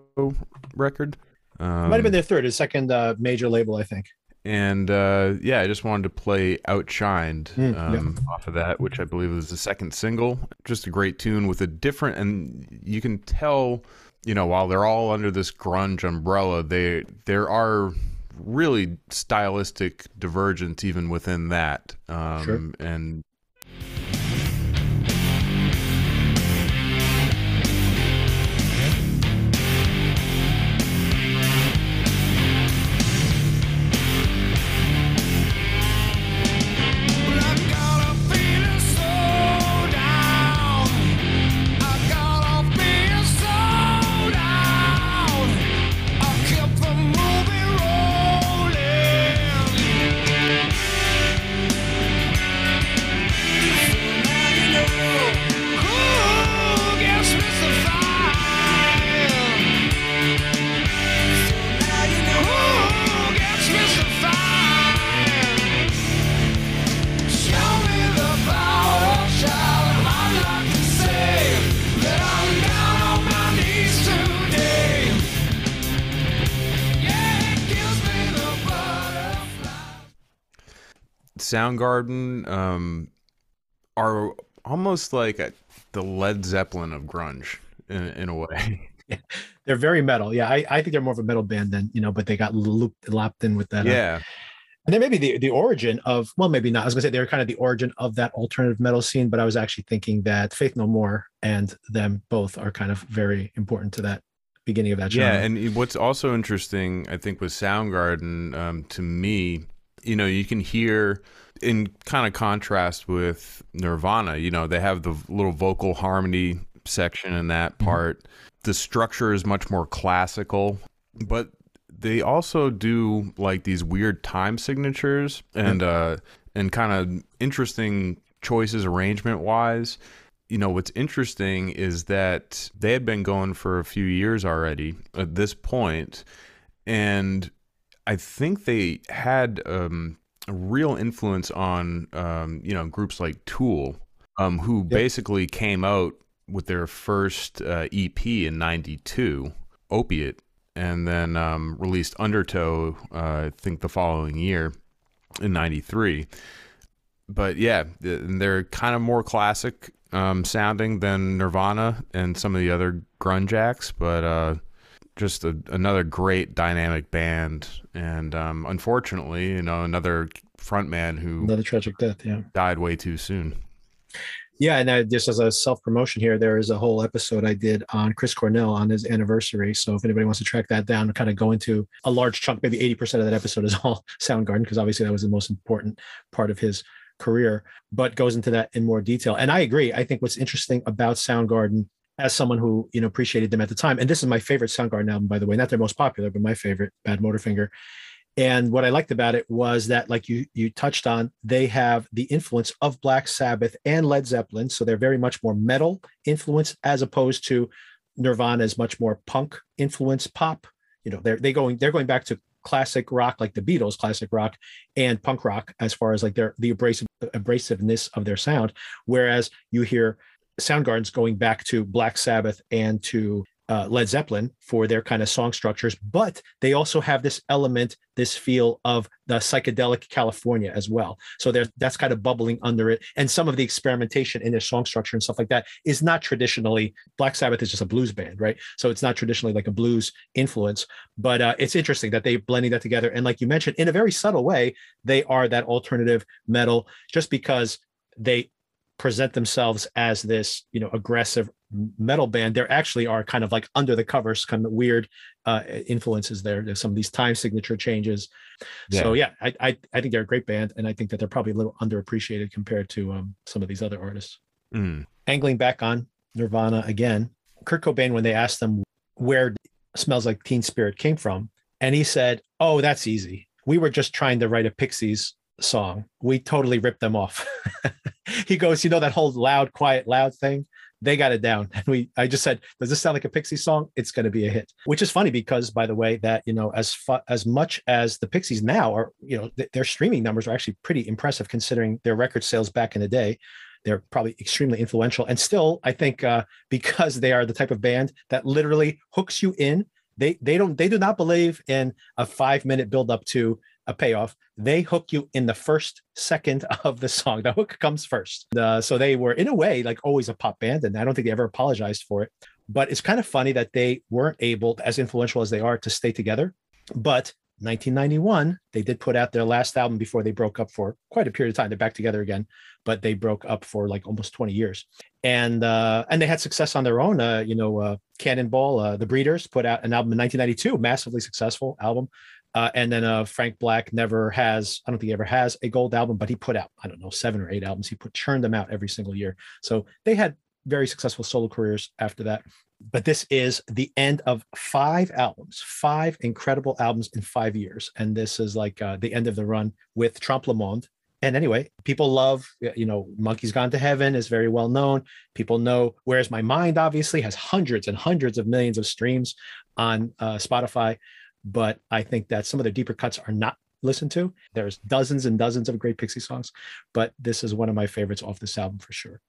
record. Um, Might have been their third, his second uh, major label, I think. and uh, yeah, I just wanted to play "Outshined" Mm, yeah. um, off of that, which I believe was the second single. Just a great tune with a different, and you can tell, you know, while they're all under this grunge umbrella, they there are really stylistic divergence even within that. Um, Sure. And Soundgarden um, are almost like a, the Led Zeppelin of grunge in, in a way. They're very metal. Yeah, I, I think they're more of a metal band than, you know, but they got looped, lapped in with that. uh, yeah, and then maybe the, the origin of, well, maybe not. I was going to say they're kind of the origin of that alternative metal scene, but I was actually thinking that Faith No More and them both are kind of very important to that beginning of that genre. yeah. And what's also interesting, I think, with Soundgarden, um, to me, you know, you can hear in kind of contrast with Nirvana. You know, they have the little vocal harmony section in that part. The structure is much more classical, but they also do like these weird time signatures and uh and kind of interesting choices arrangement wise you know what's interesting is that they had been going for a few years already at this point and i think they had um a real influence on um you know groups like tool um who basically came out with their first uh, EP in '92, Opiate, and then um, released Undertow. Uh, I think the following year in '93. But yeah, they're kind of more classic um, sounding than Nirvana and some of the other grunge acts, but uh, just a, another great dynamic band. And um, unfortunately, you know, another frontman who Another tragic death. Yeah. died way too soon. Yeah, and I, just as a self promotion here, there is a whole episode I did on Chris Cornell on his anniversary. So if anybody wants to track that down, kind of go into a large chunk, maybe eighty percent of that episode is all Soundgarden because obviously that was the most important part of his career, but goes into that in more detail. And I agree. I think what's interesting about Soundgarden, as someone who you know appreciated them at the time, and this is my favorite Soundgarden album, by the way, not their most popular, but my favorite, Bad Motorfinger. And what I liked about it was that, like you you touched on, they have the influence of Black Sabbath and Led Zeppelin, so they're very much more metal influence as opposed to Nirvana's much more punk influence pop. You know, they're they going they're going back to classic rock like the Beatles, classic rock, and punk rock as far as like their the abrasive abrasiveness of their sound. Whereas you hear Soundgarden's going back to Black Sabbath and to uh, Led Zeppelin for their kind of song structures, but they also have this element, this feel of the psychedelic California as well. So there, that's kind of bubbling under it, and some of the experimentation in their song structure and stuff like that is not traditionally. Black Sabbath is just a blues band, right? So it's not traditionally like a blues influence, but uh, it's interesting that they blending that together. And like you mentioned, in a very subtle way, they are that alternative metal, just because they present themselves as this you know aggressive metal band there actually are kind of like under the covers kind of weird uh influences there. There's some of these time signature changes. So yeah. I, I i think they're a great band and i think that they're probably a little underappreciated compared to um some of these other artists. Mm. angling back on nirvana again kurt cobain when they asked him where smells like teen spirit came from and he said oh that's easy. We were just trying to write a pixies song. We totally ripped them off he goes you know that whole loud quiet loud thing? They got it down. And we i just said does this sound like a pixie song? It's going to be a hit. Which is funny because by the way that you know as fu- as much as the pixies now are you know th- their streaming numbers are actually pretty impressive considering their record sales back in the day. They're probably extremely influential. And still i think uh, because they are the type of band that literally hooks you in they they don't they do not believe in a five minute build up to a payoff. They hook you in the first second of the song. The hook comes first. Uh, so they were in a way like always a pop band and i don't think they ever apologized for it. But it's kind of funny that they weren't able as influential as they are to stay together. But 1991 they did put out their last album before they broke up for quite a period of time. They're back together again but they broke up for like almost 20 years. And uh and they had success on their own. Uh you know uh cannonball uh the breeders put out an album in 1992 massively successful album uh, and then uh, Frank Black never has, I don't think he ever has a gold album, but he put out, I don't know, seven or eight albums. He put churned them out every single year. So they had very successful solo careers after that. But this is the end of five albums, five incredible albums in five years. And this is like uh, the end of the run with Trompe Le Monde. And anyway, people love, you know, Monkey's Gone to Heaven is very well known. People know Where's My Mind, obviously, has hundreds and hundreds of millions of streams on uh, Spotify but I think that some of the deeper cuts are not listened to. There's dozens and dozens of great Pixie songs, but this is one of my favorites off this album for sure.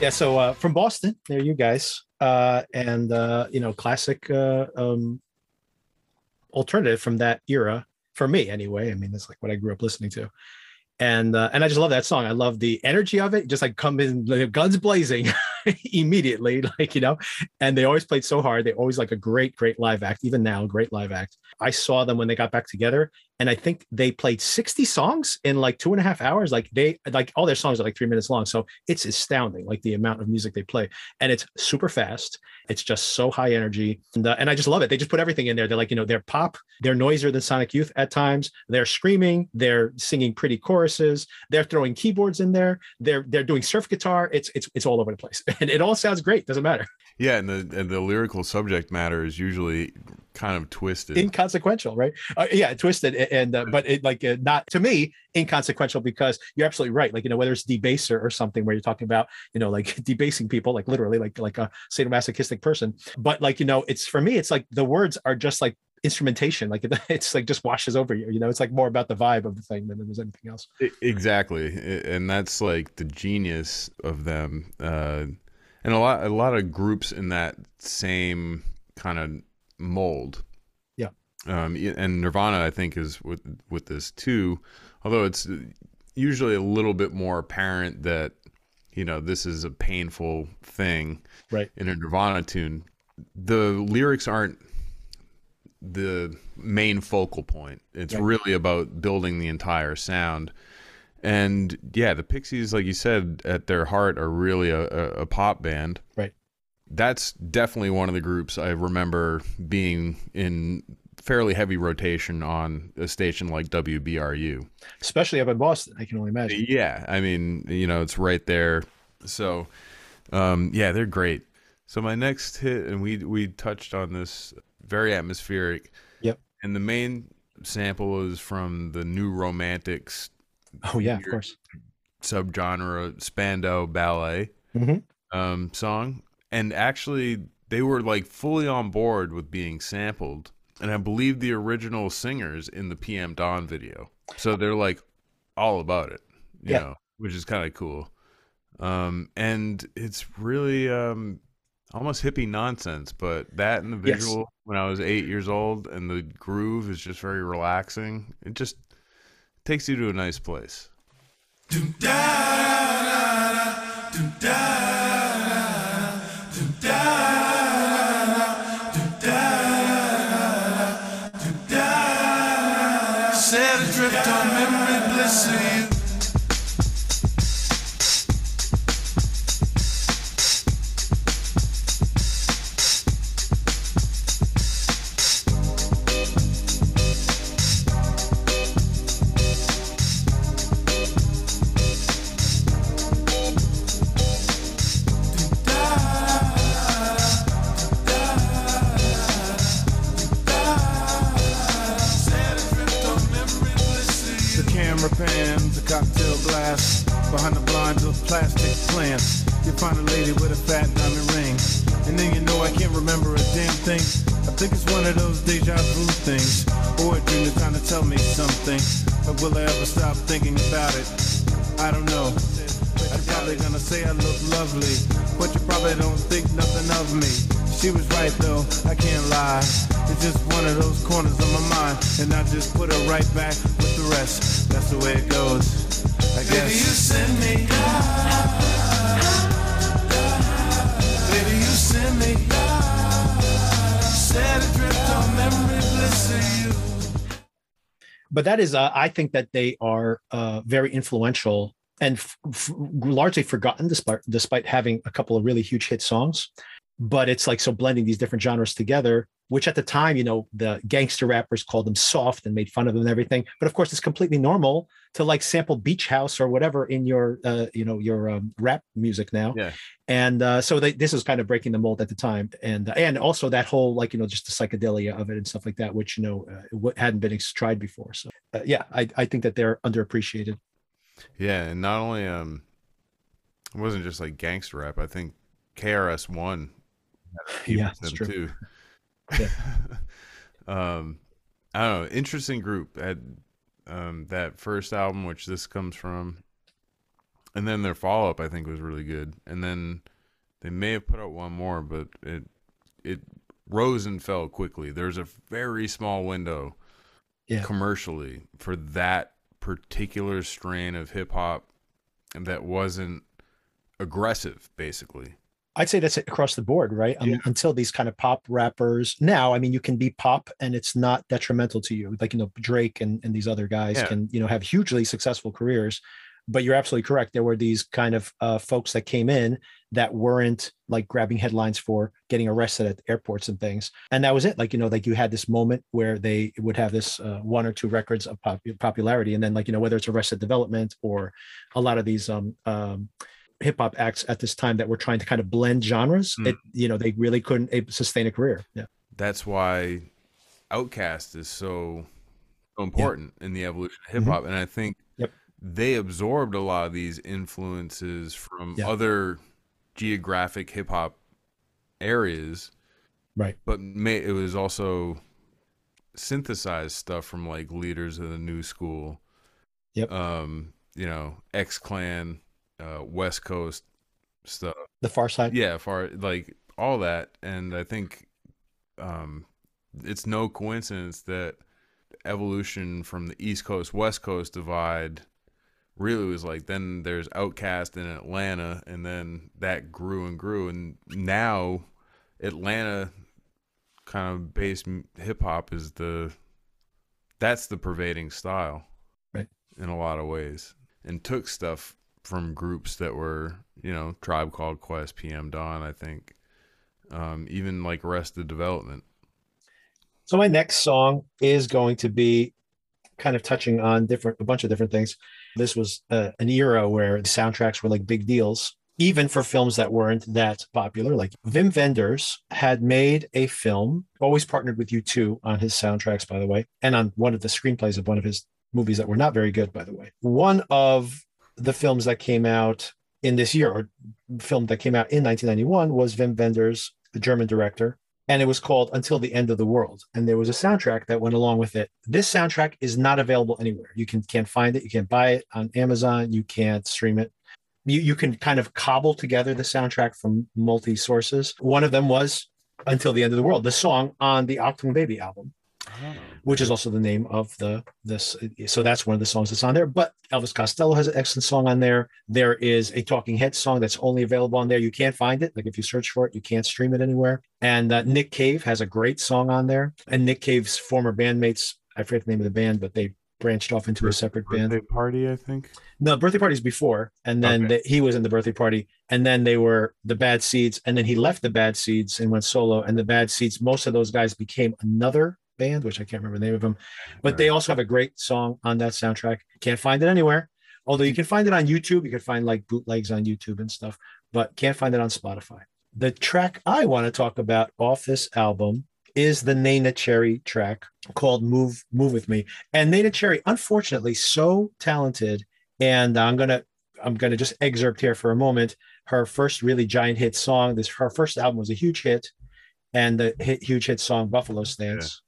Yeah, so uh, from Boston, there you guys, uh, and uh, you know, classic uh, um, alternative from that era for me anyway. I mean, that's like what I grew up listening to. And uh, and I just love that song. I love the energy of it. Just like come in, like, guns blazing immediately, like you know. And they always played so hard. They always like a great, great live act. Even now, great live act. I saw them when they got back together, and I think they played sixty songs in like two and a half hours. Like they, like all their songs are like three minutes long. So it's astounding, like the amount of music they play, and it's super fast. It's just so high energy, and, uh, and I just love it. They just put everything in there. They're like, you know, they're pop, they're noisier than Sonic Youth at times. They're screaming, they're singing pretty choruses, they're throwing keyboards in there, they're they're doing surf guitar. It's it's it's all over the place, and it all sounds great. Doesn't matter. Yeah, and the and the lyrical subject matter is usually kind of twisted. Inconsequential, right? Uh, yeah, twisted, and uh, but it like uh, not to me inconsequential because you're absolutely right. Like you know whether it's debaser or something where you're talking about you know like debasing people, like literally like like a sadomasochistic person. But like you know, it's for me, it's like the words are just like instrumentation like it's like just washes over you you know it's like more about the vibe of the thing than there's anything else Exactly, and that's like the genius of them, uh, and a lot a lot of groups in that same kind of mold. Yeah. um, and Nirvana I think is with with this too, although it's usually a little bit more apparent that you know this is a painful thing right in a Nirvana tune. The lyrics aren't the main focal point. It's Right. really about building the entire sound. And yeah, the Pixies, like you said, at their heart are really a, a, a pop band. Right. That's definitely one of the groups I remember being in fairly heavy rotation on a station like WBRU. especially up in boston i can only imagine Yeah, I mean, you know, it's right there. So, um, yeah, they're great. So my next hit, and we we touched on this, very atmospheric. Yep. And the main sample is from the New Romantics oh yeah of course subgenre Spandau Ballet Mhm. um, song, and actually they were like fully on board with being sampled, and I believe the original singers in the PM Dawn video, so they're like all about it, you Yeah. know, which is kind of cool. Um, and it's really um, almost hippie nonsense, but that and the Yes. visual when I was eight years old, and the groove is just very relaxing. It just takes you to a nice place. Set plastic plants, you find a lady with a fat diamond ring. And then you know I can't remember a damn thing. I think it's one of those deja vu things. Or a dream that's trying to tell me something. But will I ever stop thinking about it? I don't know. I'm probably gonna say I look lovely, but you probably don't think nothing of me. She was right though, I can't lie. It's just one of those corners of my mind, and I just put her right back with the rest. That's the way it goes. I Baby, you send me. Baby, you send me. Set adrift on memory bliss of you. but that is uh, i think that they are uh, very influential and f- f- largely forgotten despite despite having a couple of really huge hit songs but it's like so blending these different genres together which at the time you know the gangster rappers called them soft and made fun of them and everything but of course it's completely normal to like sample beach house or whatever in your uh, you know your um, rap music now Yeah. and uh, so they, this is kind of breaking the mold at the time and and also that whole like you know just the psychedelia of it and stuff like that which you know uh, hadn't been tried before so uh, yeah I, I think that they're underappreciated Yeah, and not only um, it wasn't just like gangster rap. I think KRS One. yeah that's true too. Yeah. um, I don't know. Interesting group at um that first album, which this comes from, and then their follow up I think was really good. And then they may have put out one more, but it it rose and fell quickly. There's a very small window Yeah. commercially for that particular strain of hip hop that wasn't aggressive, basically. I'd say that's it across the board, right? Um, Yeah. Until these kind of pop rappers now, I mean, you can be pop and it's not detrimental to you. Like, you know, Drake and, and these other guys Yeah. can, you know, have hugely successful careers. But you're absolutely correct. There were these kind of uh, folks that came in that weren't like grabbing headlines for getting arrested at airports and things. And that was it. Like, you know, like you had this moment where they would have this uh, one or two records of pop- popularity. And then, like, you know, whether it's Arrested Development or a lot of these um, um, hip hop acts at this time that were trying to kind of blend genres, Mm. it you know they really couldn't eh, sustain a career. Yeah, That's why Outkast is so, so important in the evolution of hip hop. And I think Mm-hmm. Yep. they absorbed a lot of these influences from Yeah. other geographic hip hop areas. right. but may, it was also synthesized stuff from like leaders of the new school. Yep. Um, you know, X Clan, uh, West Coast stuff. The Pharcyde. Yeah, far like all that, and I think, um, it's no coincidence that evolution from the East Coast West Coast divide really was like then there's Outkast in Atlanta, and then that grew and grew, and now Atlanta kind of based hip hop is the that's the pervading style, Right. In a lot of ways, and took stuff from groups that were you know Tribe Called Quest, PM Dawn, I think, um, even like Arrested Development. So my next song is going to be kind of touching on different a bunch of different things. This was uh, an era where the soundtracks were like big deals, even for films that weren't that popular. Like Wim Wenders had made a film, always partnered with U2 on his soundtracks, by the way, and on one of the screenplays of one of his movies that were not very good, by the way. One of the films that came out in this year, or film that came out in 1991, was Wim Wenders, the German director, and it was called Until the End of the World. And there was a soundtrack that went along with it. This soundtrack is not available anywhere. You can can't find it. You can't buy it on Amazon. You can't stream it. You you can kind of cobble together the soundtrack from multi sources. One of them was Until the End of the World, the song on the Achtung Baby album which is also the name of the this so that's one of the songs that's on there but elvis costello has an excellent song on there. There is a talking head song that's only available on there. You can't find it. Like if you search for it you can't stream it anywhere. And uh, nick cave has a great song on there. And nick cave's former bandmates i forget the name of the band but they branched off into a separate band. Birthday party, I think. no, birthday parties before, and then Okay. the, he was in the birthday party, and then they were the Bad Seeds, and then he left the Bad Seeds and went solo. And the Bad Seeds, most of those guys became another band, which I can't remember the name of them, but they also have a great song on that soundtrack. Can't find it anywhere, although you can find it on YouTube. You can find like bootlegs on YouTube and stuff, but can't find it on Spotify. The track I want to talk about off this album is the Neneh Cherry track called "Move Move with Me." And Neneh Cherry, unfortunately, so talented and I'm gonna I'm gonna just excerpt here for a moment. Her first really giant hit song. This her first album was a huge hit, and the hit, huge hit song "Buffalo Stance."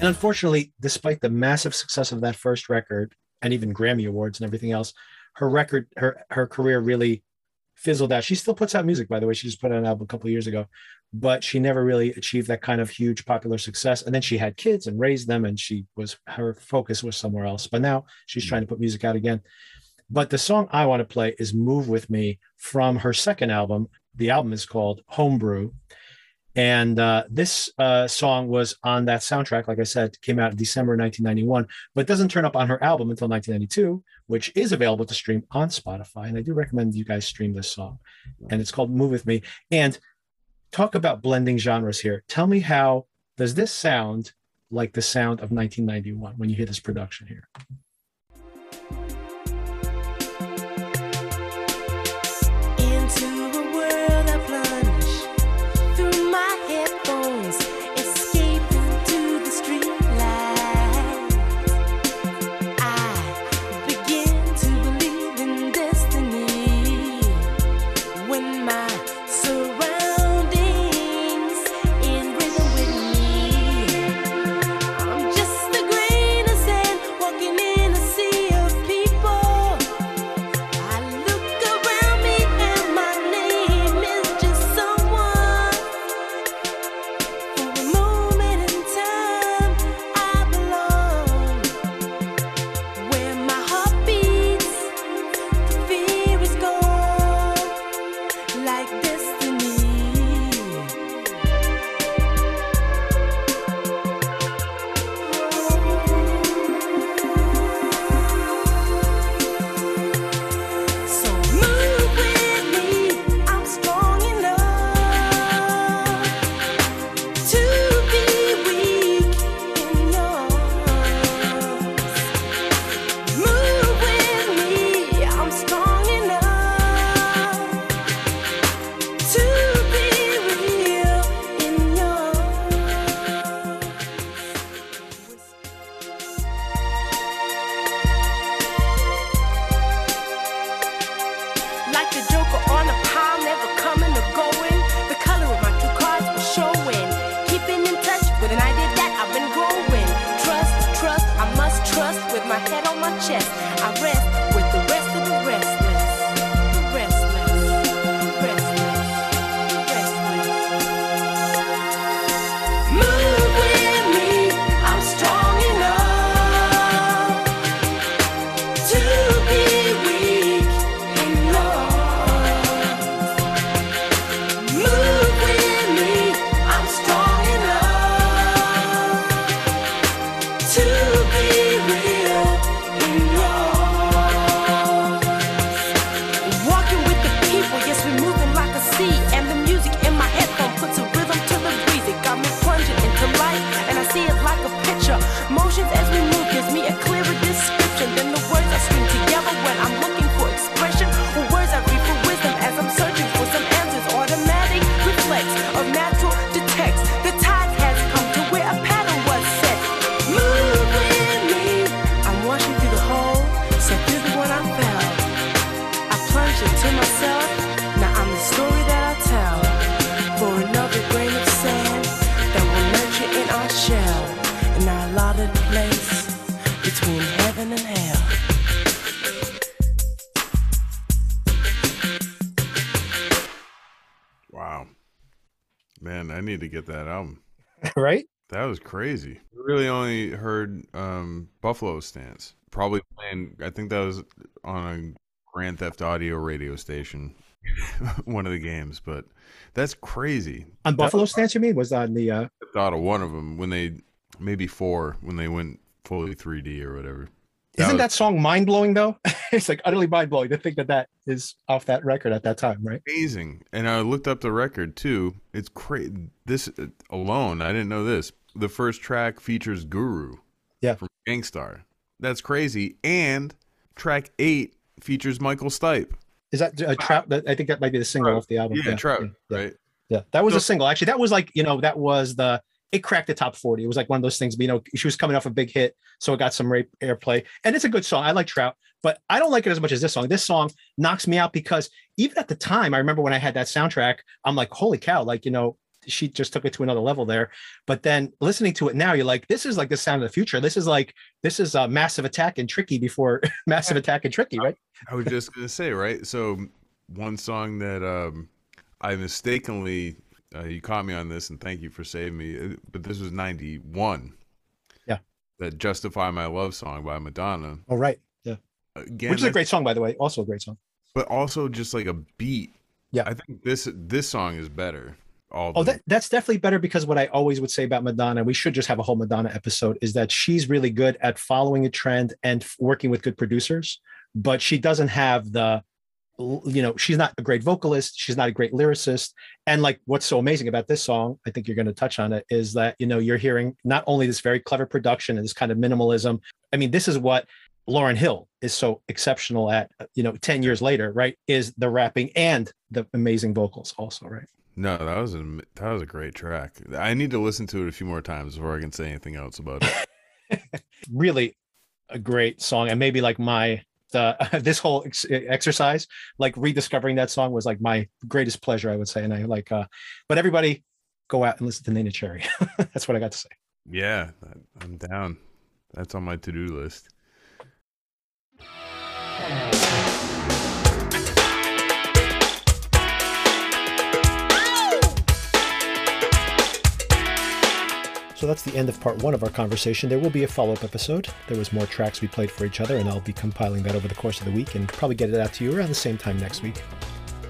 And unfortunately, despite the massive success of that first record and even Grammy awards and everything else, her record her her career really fizzled out. She still puts out music, by the way. She just put out an album a couple of years ago, but she never really achieved that kind of huge popular success. And then she had kids and raised them, and she was her focus was somewhere else. But now she's mm-hmm. trying to put music out again. But the song I want to play is Move With Me from her second album. The album is called Homebrew. And uh, this uh, song was on that soundtrack, like I said, came out in December 1991, but doesn't turn up on her album until 1992, which is available to stream on Spotify. And I do recommend you guys stream this song. And it's called Move With Me. And talk about blending genres here. Tell me how does this sound like the sound of 1991 when you hear this production here? That crazy. Really only heard um, Buffalo Stance. Probably playing, I think that was on a Grand Theft Auto radio station, one of the games, but that's crazy. On Buffalo was- Stance, you mean? Was on the uh thought of one of them when they, maybe four, when they went fully 3D or whatever. Isn't was that song mind blowing though? it's like utterly mind blowing to think that that is off that record at that time, right? amazing. And I looked up the record too. It's crazy. This uh, alone, I didn't know this. The first track features Guru. Yeah. From Gang Starr. That's crazy. And track eight features Michael Stipe. Is that a trap? That I think that might be the single Trout. off the album. Yeah, Trout. yeah, Right. Yeah, that was a single. Actually, that was like you know that was the it cracked the top forty. It was like one of those things. You know, she was coming off a big hit, so it got some rape airplay, and it's a good song. I like Trout, but I don't like it as much as this song. This song knocks me out because even at the time, I remember when I had that soundtrack, I'm like, holy cow! Like you know, she just took it to another level there. But then listening to it now, you're like, this is like the sound of the future. This is like this is a massive attack and tricky before massive attack and tricky, right? I was just gonna say, right? So one song that um I mistakenly uh, you caught me on this and thank you for saving me. uh, But this was ninety one. Yeah. That Justify My Love song by Madonna. Oh, right. Yeah. Again, Which is a great song, by the way. Also a great song. but also just like a beat. Yeah. I think this this song is better. All Oh, the- that, that's definitely better because what I always would say about Madonna, we should just have a whole Madonna episode, is that she's really good at following a trend and working with good producers, but she doesn't have the, you know, she's not a great vocalist. She's not a great lyricist. And like what's so amazing about this song, I think you're going to touch on it, is that, you know, you're hearing not only this very clever production and this kind of minimalism. I mean, this is what Lauryn Hill is so exceptional at, uh, you know, 10 years later, right? Is the rapping and the amazing vocals also, right? No, that was a that was a great track. I need to listen to it a few more times before I can say anything else about it. really a great song and maybe like my the this whole ex- exercise like rediscovering that song was like my greatest pleasure i would say and i like uh but everybody go out and listen to Neneh Cherry that's what i got to say yeah, I'm down. That's on my to do list. That's the end of part one of our conversation. There will be a follow-up episode. There was more tracks we played for each other and i'll be compiling that over the course of the week and probably get it out to you around the same time next week.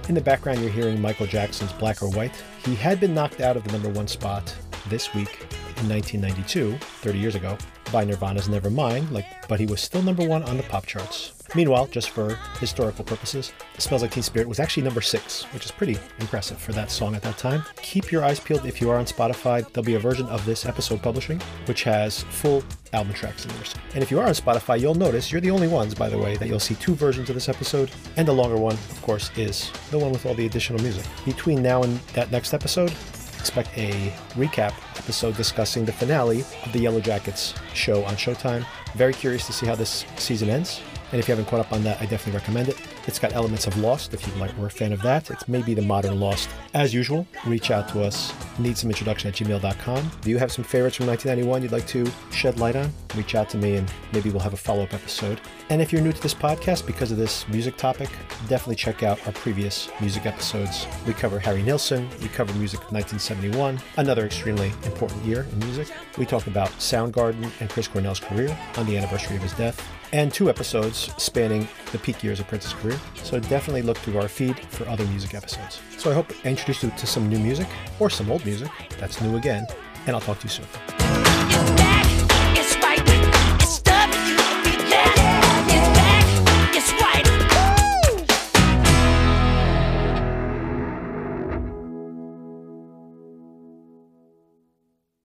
In the background you're hearing michael jackson's black or white. He had been knocked out of the number one spot this week in 1992 30 years ago by nirvana's nevermind like but he was still number one on the pop charts. Meanwhile just for historical purposes smells like teen spirit was actually number six which is pretty impressive for that song at that time. Keep your eyes peeled if you are on spotify. There'll be a version of this episode publishing which has full album tracks in there and if you are on spotify you'll notice you're the only ones by the way that you'll see two versions of this episode and the longer one of course is the one with all the additional music. Between now and that next episode expect a recap episode discussing the finale of the Yellow Jackets show on Showtime. Very curious to see how this season ends. And if you haven't caught up on that, I definitely recommend it. It's got elements of Lost, if you like, were a fan of that. It's maybe the modern Lost. As usual, reach out to us, needsameintroduction at gmail.com. Do you have some favorites from 1991 you'd like to shed light on? Reach out to me and maybe we'll have a follow up episode. And if you're new to this podcast because of this music topic, definitely check out our previous music episodes. We cover Harry Nilsson, we cover music of 1971, another extremely important year in music. We talk about Soundgarden and Chris Cornell's career on the anniversary of his death, and two episodes spanning the peak years of Prince's career. So definitely look through our feed for other music episodes. So I hope I introduced you to some new music or some old music that's new again, and I'll talk to you soon.